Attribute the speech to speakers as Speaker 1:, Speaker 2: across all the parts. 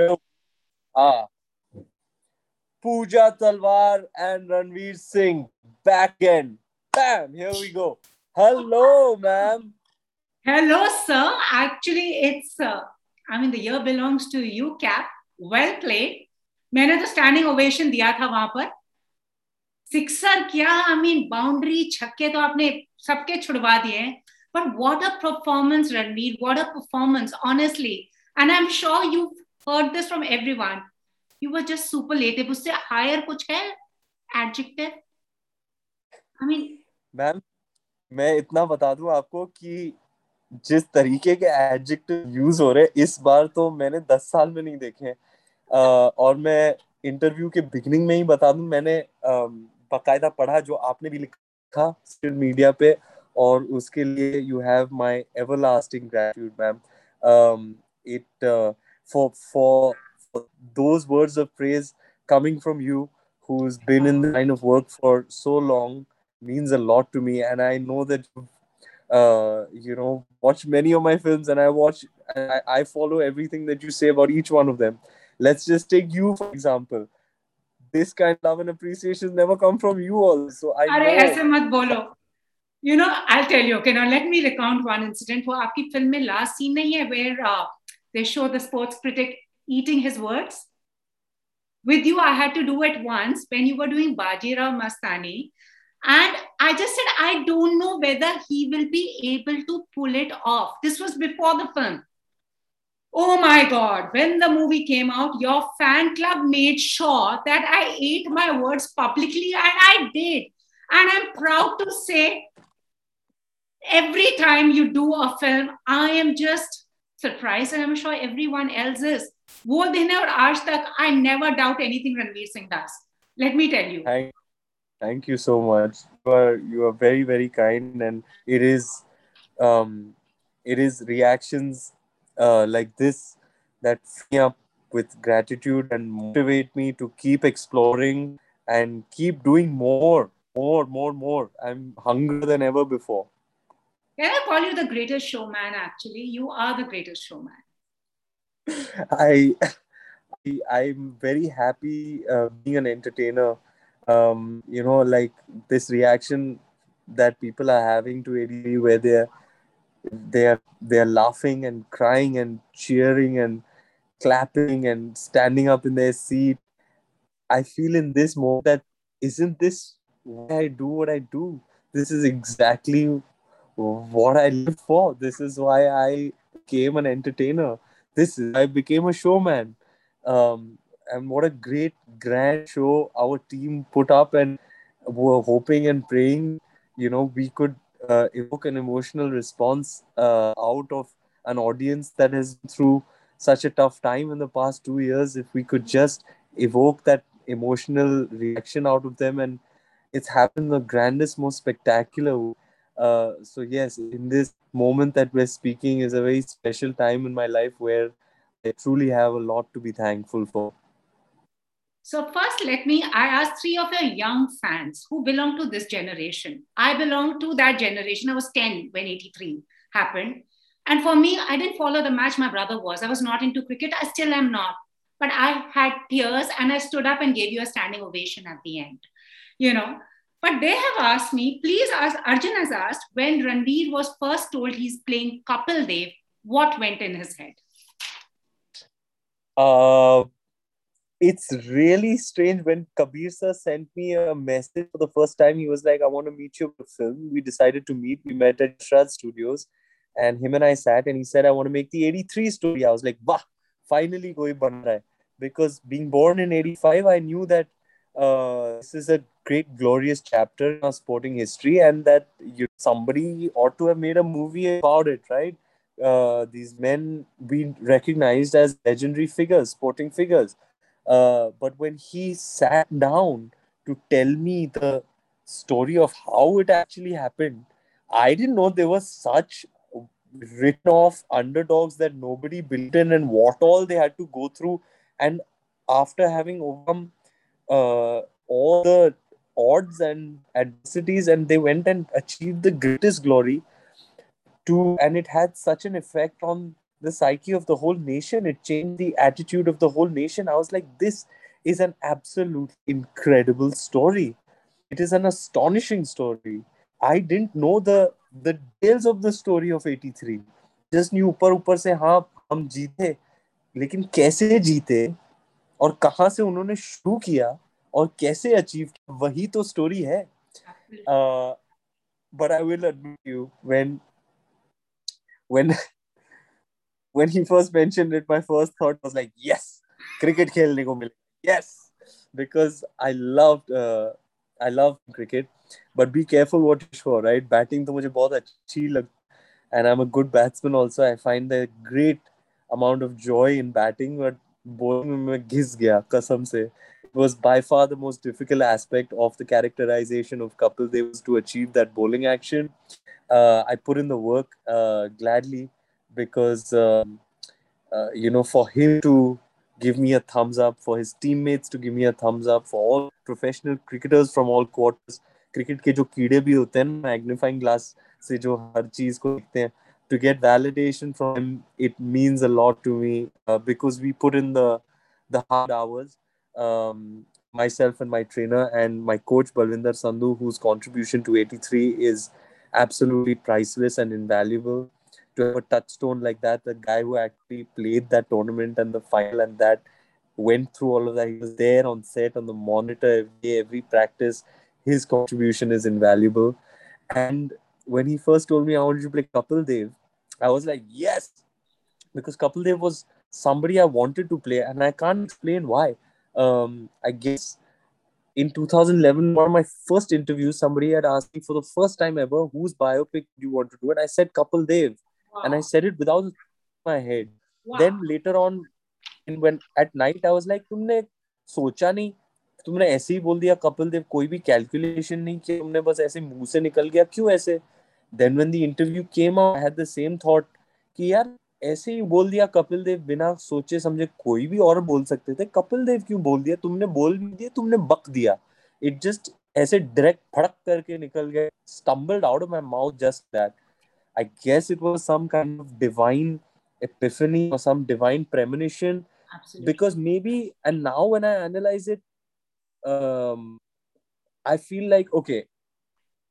Speaker 1: हाँ। Pooja Talwar and Ranveer Singh back and bam here we go hello ma'am
Speaker 2: hello sir actually it's I mean the year belongs to you Kap well play मैंने तो standing ovation दिया था वहाँ पर। Sixer क्या? I mean boundary छक्के तो आपने सबके छुड़वा दिए पर what a performance Ranveer. What a performance honestly and I am sure you heard this from everyone. You were just superlative उससे higher कुछ है, adjective? I mean
Speaker 1: मैम मैं इतना बता दूँ आपको कि जिस तरीके के एडजेक्टिव यूज़ हो रहे इस बार तो मैंने दस साल में नहीं देखे हैं। और मैं इंटरव्यू के बिगनिंग में ही बता दूँ, मैंने बकायदा पढ़ा जो आपने भी लिखा सोशल मीडिया पे, और उसके लिए you have my everlasting gratitude ma'am it for for those words of praise coming from you who's been in the line of work for so long means a lot to me and i know that uh, you know watch many of my films and i watch I, I follow everything that you say about each one of them let's just take you for example this kind of love and appreciation never come from you also i
Speaker 2: Are, know aise mat bolo you know i'll tell you okay now let me recount one incident wo aapki film mein last scene nahi hai where uh, they show the sports critic eating his words. With you i had to do it once when you were doing bajirao mastani. And i just said i don't know whether he will be able to pull it off. This was before the film. Oh my God, when the movie came out, your fan club made sure that I ate my words publicly, and I did. And I'm proud to say, every time you do a film, I am just surprised, and I'm sure everyone else is. वो दिन और आज तक I never doubt anything Ranveer Singh does. Let me tell you.
Speaker 1: Thank, thank you so much. You are you are very very kind, and it is um, it is reactions uh, like this that fill me up with gratitude and motivate me to keep exploring and keep doing more, more, more, more. I'm hungrier than ever before.
Speaker 2: Can I call you the greatest showman? Actually, you are the greatest showman.
Speaker 1: I, I'm very happy uh, being an entertainer. Um, you know, like this reaction that people are having to 83 where they're they're they're laughing and crying and cheering and clapping and standing up in their seat i feel in this moment that isn't this why i do what i do this is exactly what i live for. This is why i became an entertainer. This is i became a showman. Um, and what a great grand show our team put up and we're hoping and praying you know we could uh, evoke an emotional response uh, out of an audience that has through such a tough time in the past two years. If we could just evoke that emotional reaction out of them and it's happened the grandest most spectacular uh, so yes in this moment that we're speaking is a very special time in my life where i truly have a lot to be thankful for
Speaker 2: so, first, let me I ask three of your young fans who belong to this generation. I belong to that generation. I was 10 when 83 happened. And for me, I didn't follow the match my brother was. I was not into cricket. I still am not. But I had tears and I stood up and gave you a standing ovation at the end. You know, but they have asked me, please ask, Arjun has asked, when Ranveer was first told he's playing Kapil Dev, what went in his head?
Speaker 1: Uh, it's really strange when Kabir sir sent me a message for the first time. He was like, I want to meet you for film. We decided to meet. We met at Shrad Studios and him and I sat and he said, I want to make the 83 story. I was like, Bah, finally koi ban Because being born in 85, I knew that uh, this is a great, glorious chapter in our sporting history and that you, somebody ought to have made a movie about it, right? Uh, these men being recognized as legendary figures, sporting figures uh, but when he sat down to tell me the story of how it actually happened, I didn't know there was such written off underdogs that nobody built in and what all they had to go through. And after having overcome uh, all the odds and adversities, and they went and achieved the greatest glory. To and it had such an effect on the psyche of the whole nation. It changed the attitude of the whole nation. I was like, this is an absolute incredible story. It is an astonishing story. I didn't know the the details of the story of 83. Just knew ऊपर ऊपर से हाँ हम जीते लेकिन कैसे जीते और कहाँ से उन्होंने शुरू किया और कैसे अचीव किया वही तो स्टोरी है। But I will admit you when when when he first mention it my first thought was like yes cricket खेलने को मिले yes because I love I love cricket but be careful what you sure right batting तो मुझे बहुत अच्छी लग and I am a good batsman also I find the great amount of joy in batting but bowling में घिस गया कसम से was by far the most difficult aspect of the characterization of Kapil Dev was to achieve that bowling action uh, I put in the work uh, gladly because um, uh, you know for him to give me a thumbs up, for his teammates to give me a thumbs up, for all professional cricketers from all quarters. Cricket के जो कीड़े भी होते हैं magnifying glass से जो हर चीज़ को देखते हैं to get validation from him it means a lot to me uh, because we put in the the hard hours um, myself and my trainer and my coach balvinder sandhu whose contribution to 83 is absolutely priceless and invaluable to have a touchstone like that. The guy who actually played that tournament and the final and that went through all of that. He was there on set on the monitor every day, every practice. His contribution is invaluable. And when he first told me I wanted to play Kapil Dev, I was like, yes, because Kapil Dev was somebody I wanted to play, and I can't explain why. Um, I guess in 2011, one of my first interviews, somebody had asked me for the first time ever, whose biopic do you want to do? And I said Kapil Dev. Wow. And I said it without my head. Wow. Then later on, when at night, I was like, तुमने सोचा नहीं तुमने ऐसे ही बोल दिया कपिल देव कोई भी calculation नहीं किया तुमने बस ऐसे मुंह से निकल गया क्यों ऐसे then when the interview came I had the same thought कि यार ऐसे ही बोल दिया कपिल देव बिना सोचे समझे कोई भी और बोल सकते थे। कपिल देव क्यों बोल दिया? तुमने बोल नहीं दिया तुमने बक दिया। इट जस्ट ऐसे डायरेक्ट फड़क करके निकल गए। Stumbled out of my mouth just that I guess it was some kind of divine epiphany or some divine premonition Absolutely. because maybe and now when i analyze it um i feel like okay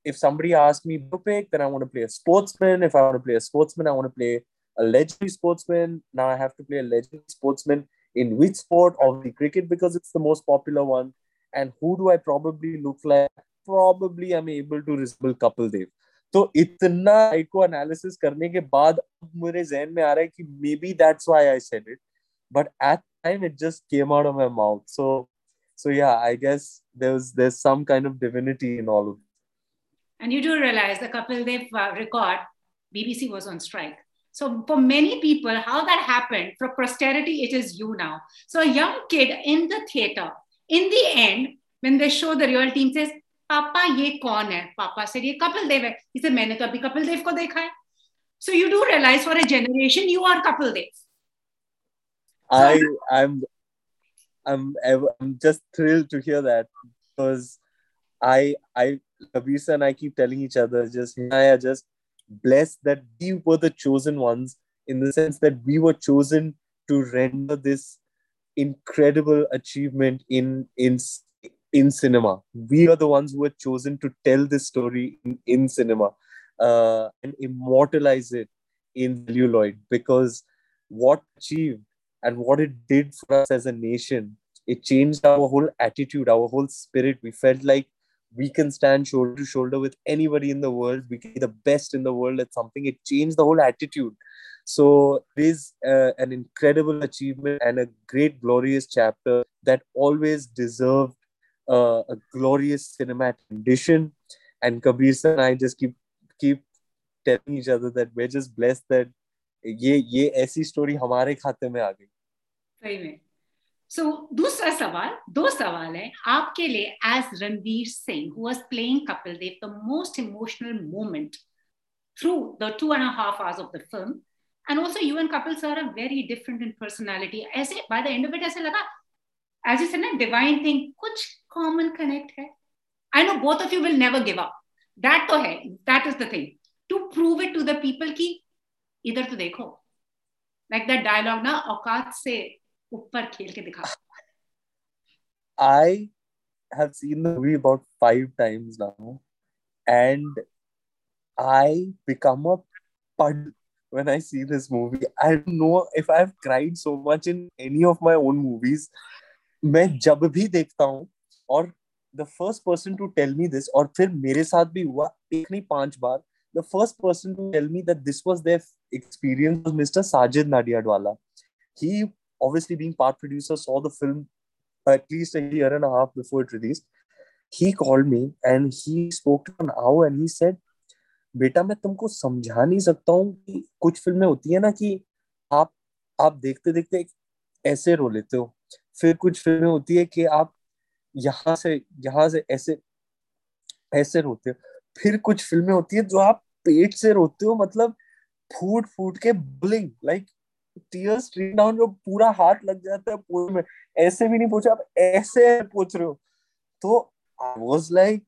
Speaker 1: if somebody asks me pick then i want to play a sportsman if i want to play a sportsman i want to play a legendary sportsman. Now I have to play a legendary sportsman in which sport? the cricket because it's the most popular one. And who do I probably look like? Probably I'm able to resemble Kapil Dev. तो इतना psycho analysis करने के बाद अब मेरे जहन में आ रहा है कि maybe that's why I said it but at time it just came out of my mouth so so yeah i guess there's there's some kind of divinity in all of it
Speaker 2: and you do realize the Kapil Dev uh, record, BBC was on strike. So for many people, how that happened for posterity, it is you now. So a young kid in the theater, in the end, when they show the real team says, "Papa, ye kon hai?" Papa said, "Ye Kapil Dev hai." He said, "Maine kabhi Kapil Dev ko dekha hai." So you do realize for a generation, you are Kapil Dev.
Speaker 1: So, I I'm I'm I'm just thrilled to hear that because I I Kabir and I keep telling each other just yeah just blessed that we were the chosen ones in the sense that we were chosen to render this incredible achievement in in in cinema. We are the ones who were chosen to tell this story in, in cinema uh, and immortalize it in celluloid because what achieved and what it did for us as a nation, it changed our whole attitude, our whole spirit. We felt like we can stand shoulder to shoulder with anybody in the world we can be the best in the world at something it changed the whole attitude so it is uh, an incredible achievement and a great glorious chapter that always deserved uh, a glorious cinematic edition and kabir and i just keep keep telling each other that we're just blessed that ये ये ऐसी story हमारे खाते में आ गई
Speaker 2: सही में सो so, दूसरा सवाल दो सवाल है आपके लिए as Ranveer Singh was playing Kapil Dev the most emotional moment through the two and half hours of the film and also you and Kapil sir are very different in personality ऐसे by the end of it ऐसे लगा as you ना divine thing कुछ common connect है। I know both of you will never give up that तो है that is the thing to prove it to the people की इधर तो देखो लाइक that dialogue na औकात से ऊपर खेल के दिखा
Speaker 1: I have seen the movie about five times now, and I become a pud when I see this movie. I don't know if I've cried so much in any of my own movies. मैं जब भी देखता हूँ और the first person to tell me this और फिर मेरे साथ भी हुआ एक नहीं पाँच बार the first person to tell me that this was there experience was Mr. Sajid Nadiadwala. He obviously being part producer saw the film at least a year and a half before it released. He called me and he spoke to an hour and he said, बेटा मैं तुमको समझा नहीं सकता हूँ कि कुछ फ़िल्में होती है ना कि आप आप देखते देखते ऐसे रो लेते हो फिर कुछ फ़िल्में होती है कि आप यहाँ से यहाँ से ऐसे ऐसे रोते हो फिर कुछ फ़िल्में होती है जो आप पेट से रोते हो मतलब फूट फूट के bling like tears stream down जो पूरा हाथ लग जाता है पोल में। ऐसे भी नहीं पूछा आप ऐसे पूछ रहे हो। तो आई वाज लाइक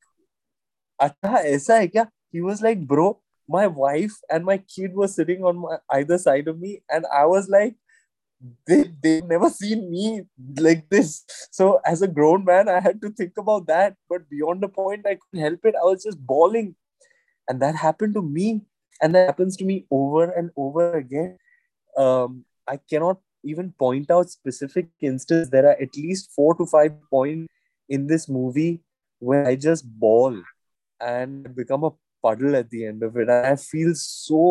Speaker 1: अच्छा ऐसा है क्या? He was like bro my wife and my kid were sitting on my either side of me and I was like they they never seen me like this so as a grown man I had to think about that but beyond the point I couldn't help it I was just bawling and that happened to me And that happens to me over and over again. Um, i cannot even point out specific instances there are at least four to five points in this movie where i just bawl and become a puddle at the end of it. And I feel so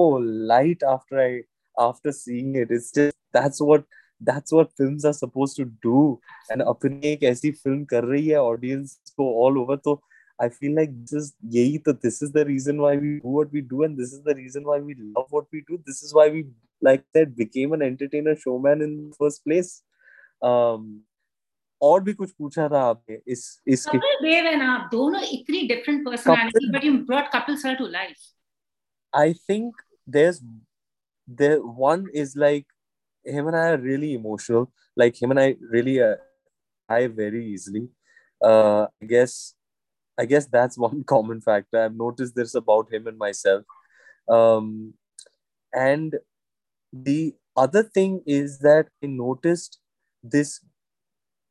Speaker 1: light after I after seeing it. It's just that's what that's what films are supposed to do. And अपनी एक ऐसी film कर रही है audience को all over तो I feel like this is यही तो this is the reason why we do what we do and this is the reason why we love what we do. This is why we like that became an entertainer showman in the first place. Um, और भी कुछ पूछा था आपने इस इसके
Speaker 2: Kapil Dev and आप दोनों इतनी different personality but you brought Kapil sir to life
Speaker 1: I think there's there one is like him and I are really emotional like him and I really uh, I very easily uh I guess I guess that's one common factor I've noticed this about him and myself um and the other thing is that I noticed this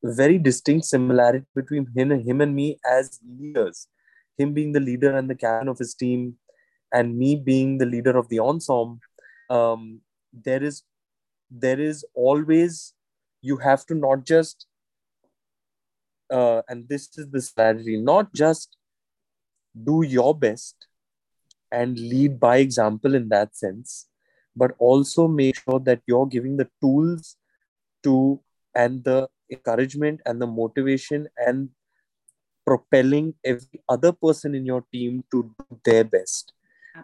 Speaker 1: very distinct similarity between him and him and me as leaders. Him being the leader and the captain of his team, and me being the leader of the ensemble. Um, there is there is always you have to not just uh, and this is the strategy, not just do your best and lead by example in that sense, but also make sure that you're giving the tools to and the encouragement and the motivation and propelling every other person in your team to do their best.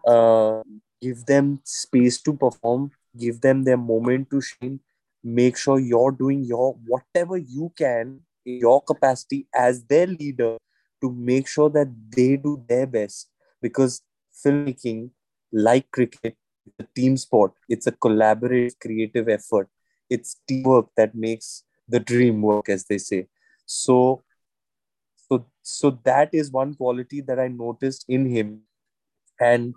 Speaker 1: Uh, give them space to perform, give them their moment to shine. Make sure you're doing your whatever you can your capacity as their leader to make sure that they do their best. Because filmmaking, like cricket, it's a team sport. It's a collaborative, creative effort. It's teamwork that makes the dream work as they say so so so that is one quality that i noticed in him and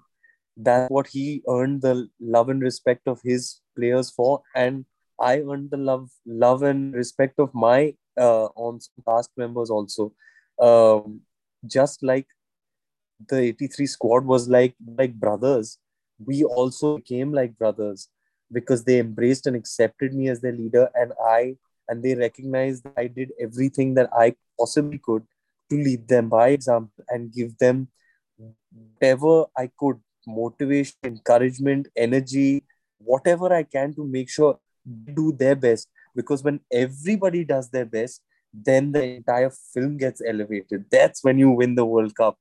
Speaker 1: that's what he earned the love and respect of his players for and i earned the love love and respect of my uh, on cast members also um, just like the 83 squad was like like brothers we also became like brothers because they embraced and accepted me as their leader and i and they recognized that I did everything that I possibly could to lead them by example and give them whatever I could motivation, encouragement, energy, whatever I can to make sure they do their best because when everybody does their best then the entire film gets elevated that's when you win the world cup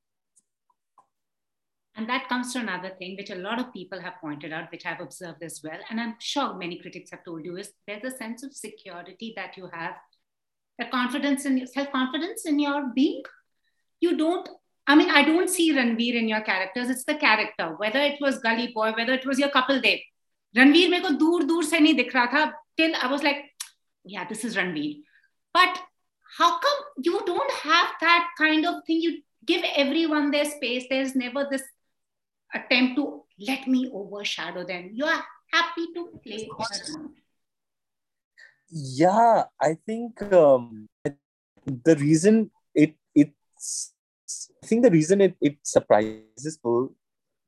Speaker 2: and that comes to another thing which a lot of people have pointed out which i've observed as well and i'm sure many critics have told you is there's a sense of security that you have a confidence in self confidence in your being you don't I mean, I don't see Ranveer in your characters. It's the character. Whether it was Gully Boy, whether it was your Kapil Dev. Ranveer meko को दूर se से नहीं till I was like yeah, this is Ranveer. But how come you don't have that kind of thing? You give everyone their space. There's never this attempt to let me overshadow them. You are happy to play?
Speaker 1: Yeah, I think um, the reason it it's I think the reason it, it surprises people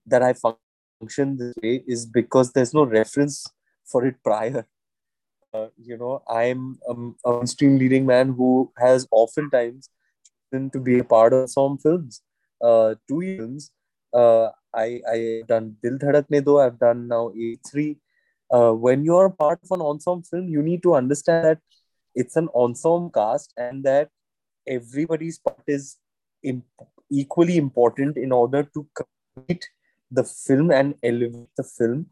Speaker 1: that I function this way is because there's no reference for it prior. Uh, you know, I'm a mainstream leading man who has oftentimes chosen to be a part of some films. Uh, two films. Uh, I I've done Dil Dhadakne Do. I've done now 83. Uh, when you're part of an ensemble film, you need to understand that it's an ensemble cast and that everybody's part is imp- equally important in order to complete the film and elevate the film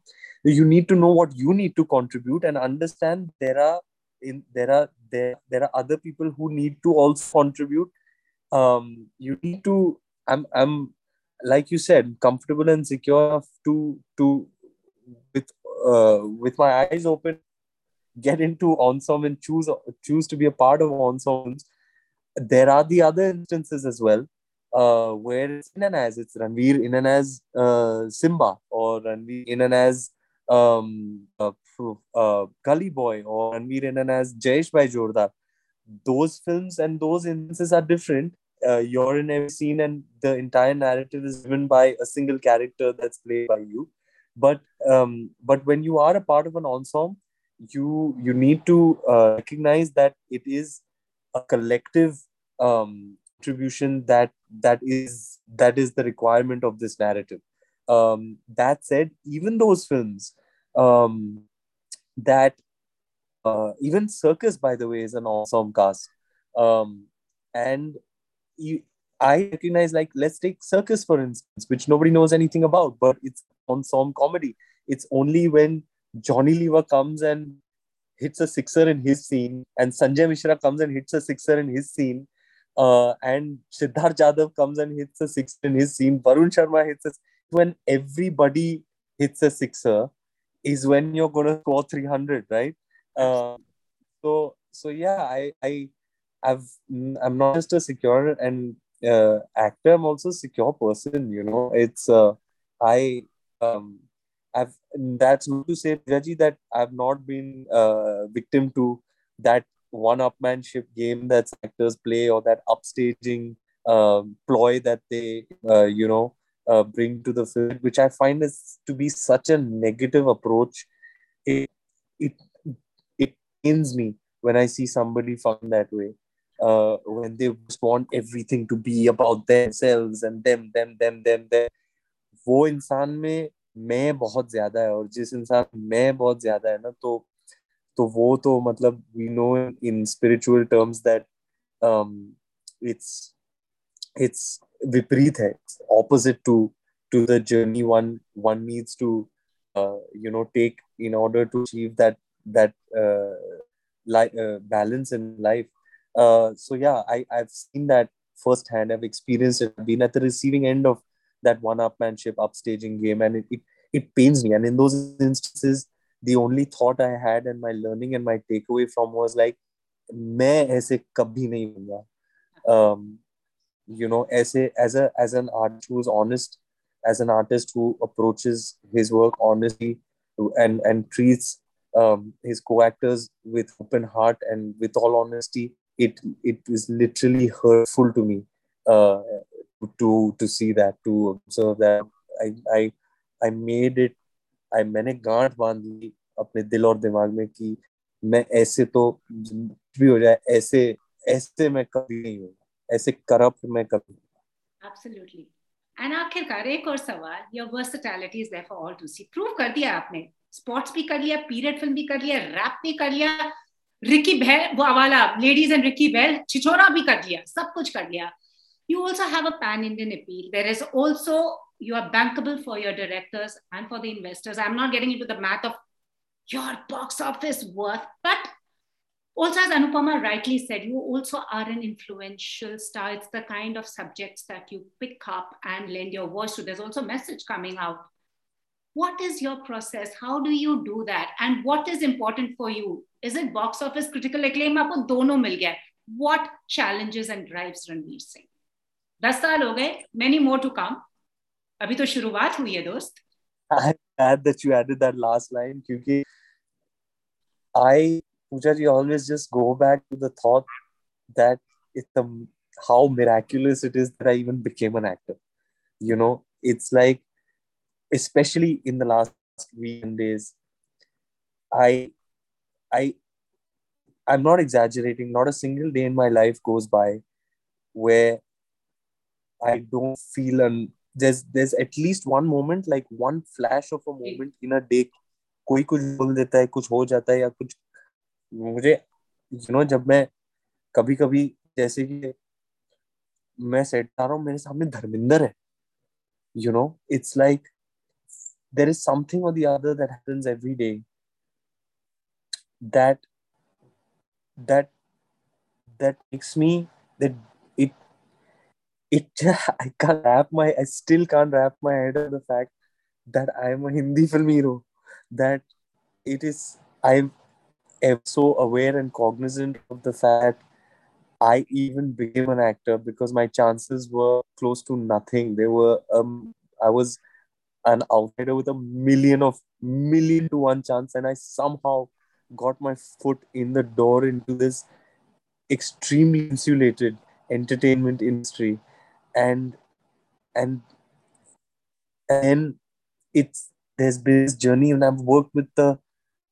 Speaker 1: you need to know what you need to contribute and understand there are in there are there there are other people who need to also contribute. Um you need to i'm i'm like you said comfortable and secure to to with uh, with my eyes open get into ensemble and choose choose to be a part of ensembles there are the other instances as well uh, where it's in as it's Ranveer in as uh, Simmba or Ranveer in as um, uh, uh, Gully Boy or Ranveer in as Jayesh Bhai Jordaar. Those films and those instances are different. Uh, you're in every scene and the entire narrative is driven by a single character that's played by you. But um, but when you are a part of an ensemble, you you need to uh, recognize that it is a collective um, contribution that that is that is the requirement of this narrative. Um, that said even those films um, that uh, even Cirkus by the way is an awesome cast. Um, and you, i recognize like let's take Cirkus for instance which nobody knows anything about but it's ensemble comedy. It's only when johnny lever comes and hits a sixer in his scene and sanjay mishra comes and hits a sixer in his scene uh, and Siddharth Jadhav comes and hits a six in his scene. Varun Sharma hits a when everybody hits a sixer is when you're gonna score 300, right? Uh, so so yeah, I I I've I'm not just a secure and uh, actor. I'm also a secure person. You know, it's uh, I um I've that's not to say Jaji that I've not been uh, victim to that one-upmanship game that actors play or that upstaging um, ploy that they uh, you know uh, bring to the film, which I find is to be such a negative approach. It it it pains me when I see somebody fun that way. Uh, when they just want everything to be about themselves and them them them them them वो इंसान में मैं बहुत ज्यादा है और जिस इंसान मैं बहुत ज्यादा है ना तो तो वो तो मतलब we know in spiritual terms that um, it's it's viparit hai it's opposite to to the journey one one needs to uh, you know take in order to achieve that that uh, li- uh, balance in life uh, so yeah i i've seen that firsthand i've experienced it I've been at the receiving end of that one upmanship upstaging game and it, it it pains me and in those instances the only thought I had and my learning and my takeaway from was like मैं ऐसे कभी नहीं होऊंगा um, you know as a as a as an artist who's honest as an artist who approaches his work honestly and and treats um, his co-actors with open heart and with all honesty it it is literally hurtful to me uh, to to see that to observe that I I I made it आई मैंने गांठ बाँध ली अपने दिल और दिमाग में कि मैं ऐसे तो भी हो जाए, ऐसे ऐसे मैं कभी नहीं हूँ ऐसे करप्ट मैं कभी
Speaker 2: Absolutely. And आखिरकार एक और सवाल your versatility is there for all to see prove कर दिया आपने स्पोर्ट्स भी कर लिया पीरियड फ़िल्म भी कर लिया रैप भी कर लिया रिकी बैल वो वाला लेडीज़ एंड रिकी बैल छिछोरा भी कर लिया, सब कुछ कर लिया you also have a pan Indian appeal. There is also you are bankable for your directors and for the investors. I'm not getting into the math of your box office worth, but also as Anupama rightly said, you also are an influential star. It's the kind of subjects that you pick up and lend your voice to. There's also a message coming out. What is your process? How do you do that? And what is important for you? Is it box office critical acclaim? आपको दोनों मिल गया. What challenges and drives Ranveer Singh? दस साल हो गए, many more to come. अभी तो शुरुआत हुई है दोस्त
Speaker 1: I'm glad that you added that last line because I, Pooja always just go back to the thought that it's a, how miraculous it is that I even became an actor. You know, it's like, especially in the last week and days, I, I, I'm not exaggerating. Not a single day in my life goes by where I don't feel an there's there's at least one moment like one flash of a moment in a day कोई कुछ बोल देता है कुछ हो जाता है या कुछ मुझे यू you नो know, जब मैं कभी कभी जैसे कि मैं सेट आ रहा हूँ मेरे सामने धर्मिंदर है you know it's like there is something or the other that happens every day that that that makes me that it I can't wrap my I still can't wrap my head on the fact that I am a Hindi film hero. That it is I'm so aware and cognizant of the fact I even became an actor because my chances were close to nothing. They were um I was an outsider with a million of million to one chance, and I somehow got my foot in the door into this extremely insulated entertainment industry and and and it's there's been this journey and i've worked with the,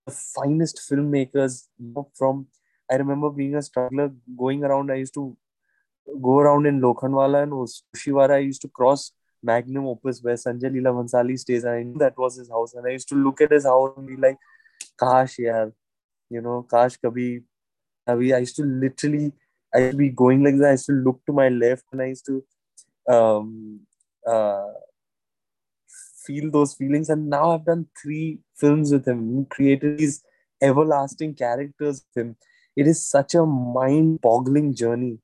Speaker 1: the finest filmmakers from i remember being a struggler going around i used to go around in lokhandwala and Oshiwara, i used to cross magnum opus where sanjay leela bhansali stays and i knew that was his house and i used to look at his house and be like kash yaar you know kash kabhi i used to literally i used to be going like that i used to look to my left and i used to um, uh, feel those feelings. And now I've done three films with him, created these everlasting characters with him. It is such a mind boggling journey.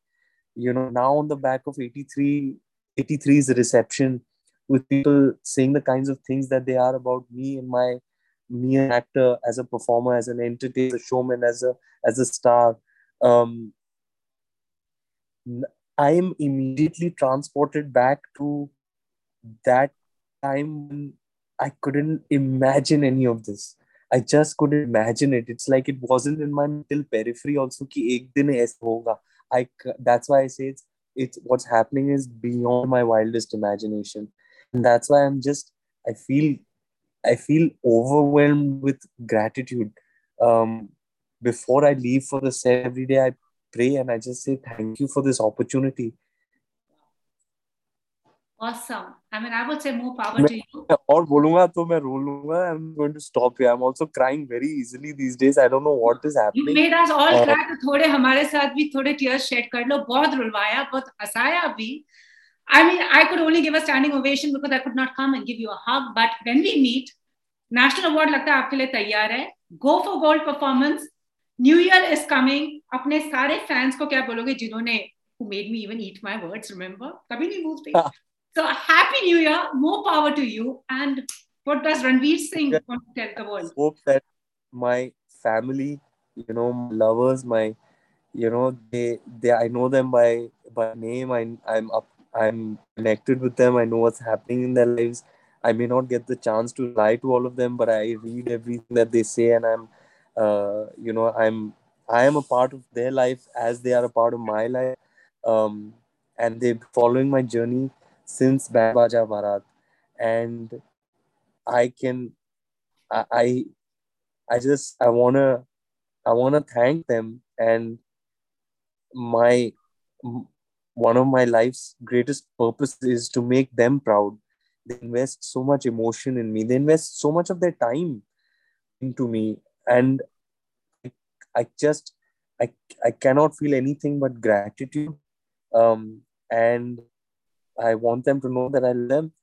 Speaker 1: You know, now on the back of 83, 83's reception, with people saying the kinds of things that they are about me and my me an actor as a performer as an entertainer a showman as a as a star um I am immediately transported back to that time when I couldn't imagine any of this. I just couldn't imagine it. It's like it wasn't in my mental periphery also कि एक दिन ऐसा होगा. I that's why I say it's it's what's happening is beyond my wildest imagination, and that's why I'm just I feel I feel overwhelmed with gratitude. Um, before I leave for the set every day, I pray and I just say thank you for this opportunity.
Speaker 2: Awesome. I mean, I would say more power to you.
Speaker 1: और बोलूँगा तो मैं रो लूँगा. I'm going to stop here. I'm also crying very easily these days. I don't know what is happening.
Speaker 2: You made us all uh, cry. तो थोड़े हमारे साथ भी थोड़े tears shed कर लो. बहुत रुलवाया, बहुत हंसाया भी. I mean, I could only give a standing ovation because I could not come and give you a hug. But when we meet, national award लगता है आपके लिए तैयार है. Go for gold performance. New year is coming अपने सारे fans को क्या बोलोगे जिन्होंने who made me even eat my words remember kabhi nahi bhulti so happy new year more power to you and what does ranveer singh want to tell the world
Speaker 1: hope that my family you know lovers my you know they they i know them by by name I, i'm up i'm connected with them i know what's happening in their lives i may not get the chance to lie to all of them but i read everything that they say and i'm uh, you know i'm i am a part of their life as they are a part of my life um, and they're following my journey since Baaja Baaraat and I can I I just I wanna I wanna thank them and my one of my life's greatest purpose is to make them proud. They invest so much emotion in me. They invest so much of their time into me and I, just I, I cannot feel anything but gratitude um, and I want them to know that I love them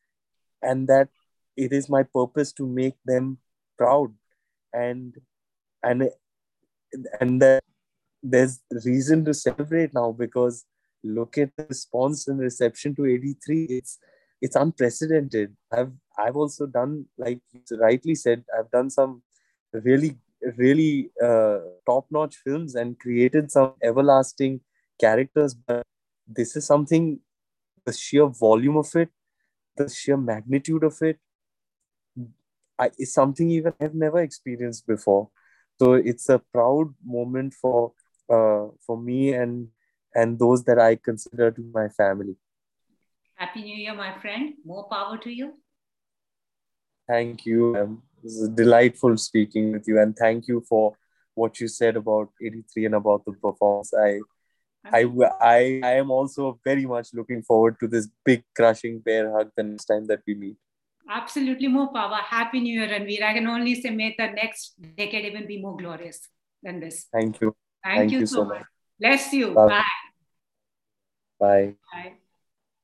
Speaker 1: and that it is my purpose to make them proud. And and and that there's reason to celebrate now because look at the response and reception to 83 it's it's unprecedented. I've i've also done like rightly said i've done some really really uh, top notch films and created some everlasting characters. But this is something, the sheer volume of it, the sheer magnitude of it, I, it's something even I've never experienced before. So it's a proud moment for uh, for me and and those that I consider to my family.
Speaker 2: Happy New Year, my friend. More power to you.
Speaker 1: Thank you. Um, was delightful speaking with you, and thank you for what you said about 83 and about the performance. I, I, I, I am also very much looking forward to this big crushing bear hug the next time that we meet.
Speaker 2: Absolutely more power. Happy New Year, Ranveer. I can only say may the next decade even be more glorious than this.
Speaker 1: Thank you.
Speaker 2: Thank, Thank you, you, so much. much. Bless you.
Speaker 1: Bye. Bye.
Speaker 2: Bye.